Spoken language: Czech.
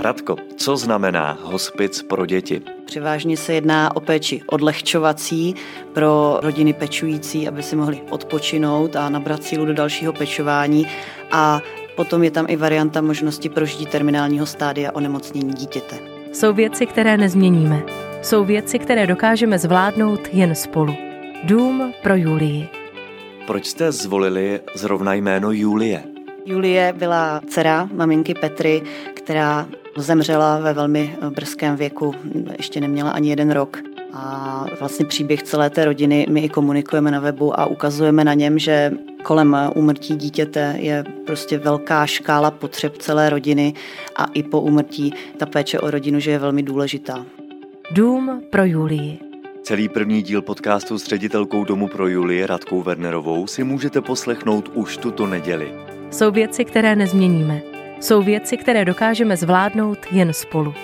Radko, co znamená hospic pro děti? Převážně se jedná o péči odlehčovací pro rodiny pečující, aby si mohli odpočinout a nabrat sílu do dalšího pečování a potom je tam i varianta možnosti prožití terminálního stádia onemocnění dítěte. Jsou věci, které nezměníme. Jsou věci, které dokážeme zvládnout jen spolu. Dům pro Julii. Proč jste zvolili zrovna jméno Julie? Julie byla dcera maminky Petry, která zemřela ve velmi brzkém věku, ještě neměla ani jeden rok. A vlastně příběh celé té rodiny my i komunikujeme na webu a ukazujeme na něm, že kolem úmrtí dítěte je prostě velká škála potřeb celé rodiny a i po úmrtí ta péče o rodinu, že je velmi důležitá. Dům pro Julii. Celý první díl podcastu s ředitelkou Domu pro Julii Radkou Wernerovou si můžete poslechnout už tuto neděli. Jsou věci, které nezměníme. Jsou věci, které dokážeme zvládnout jen spolu.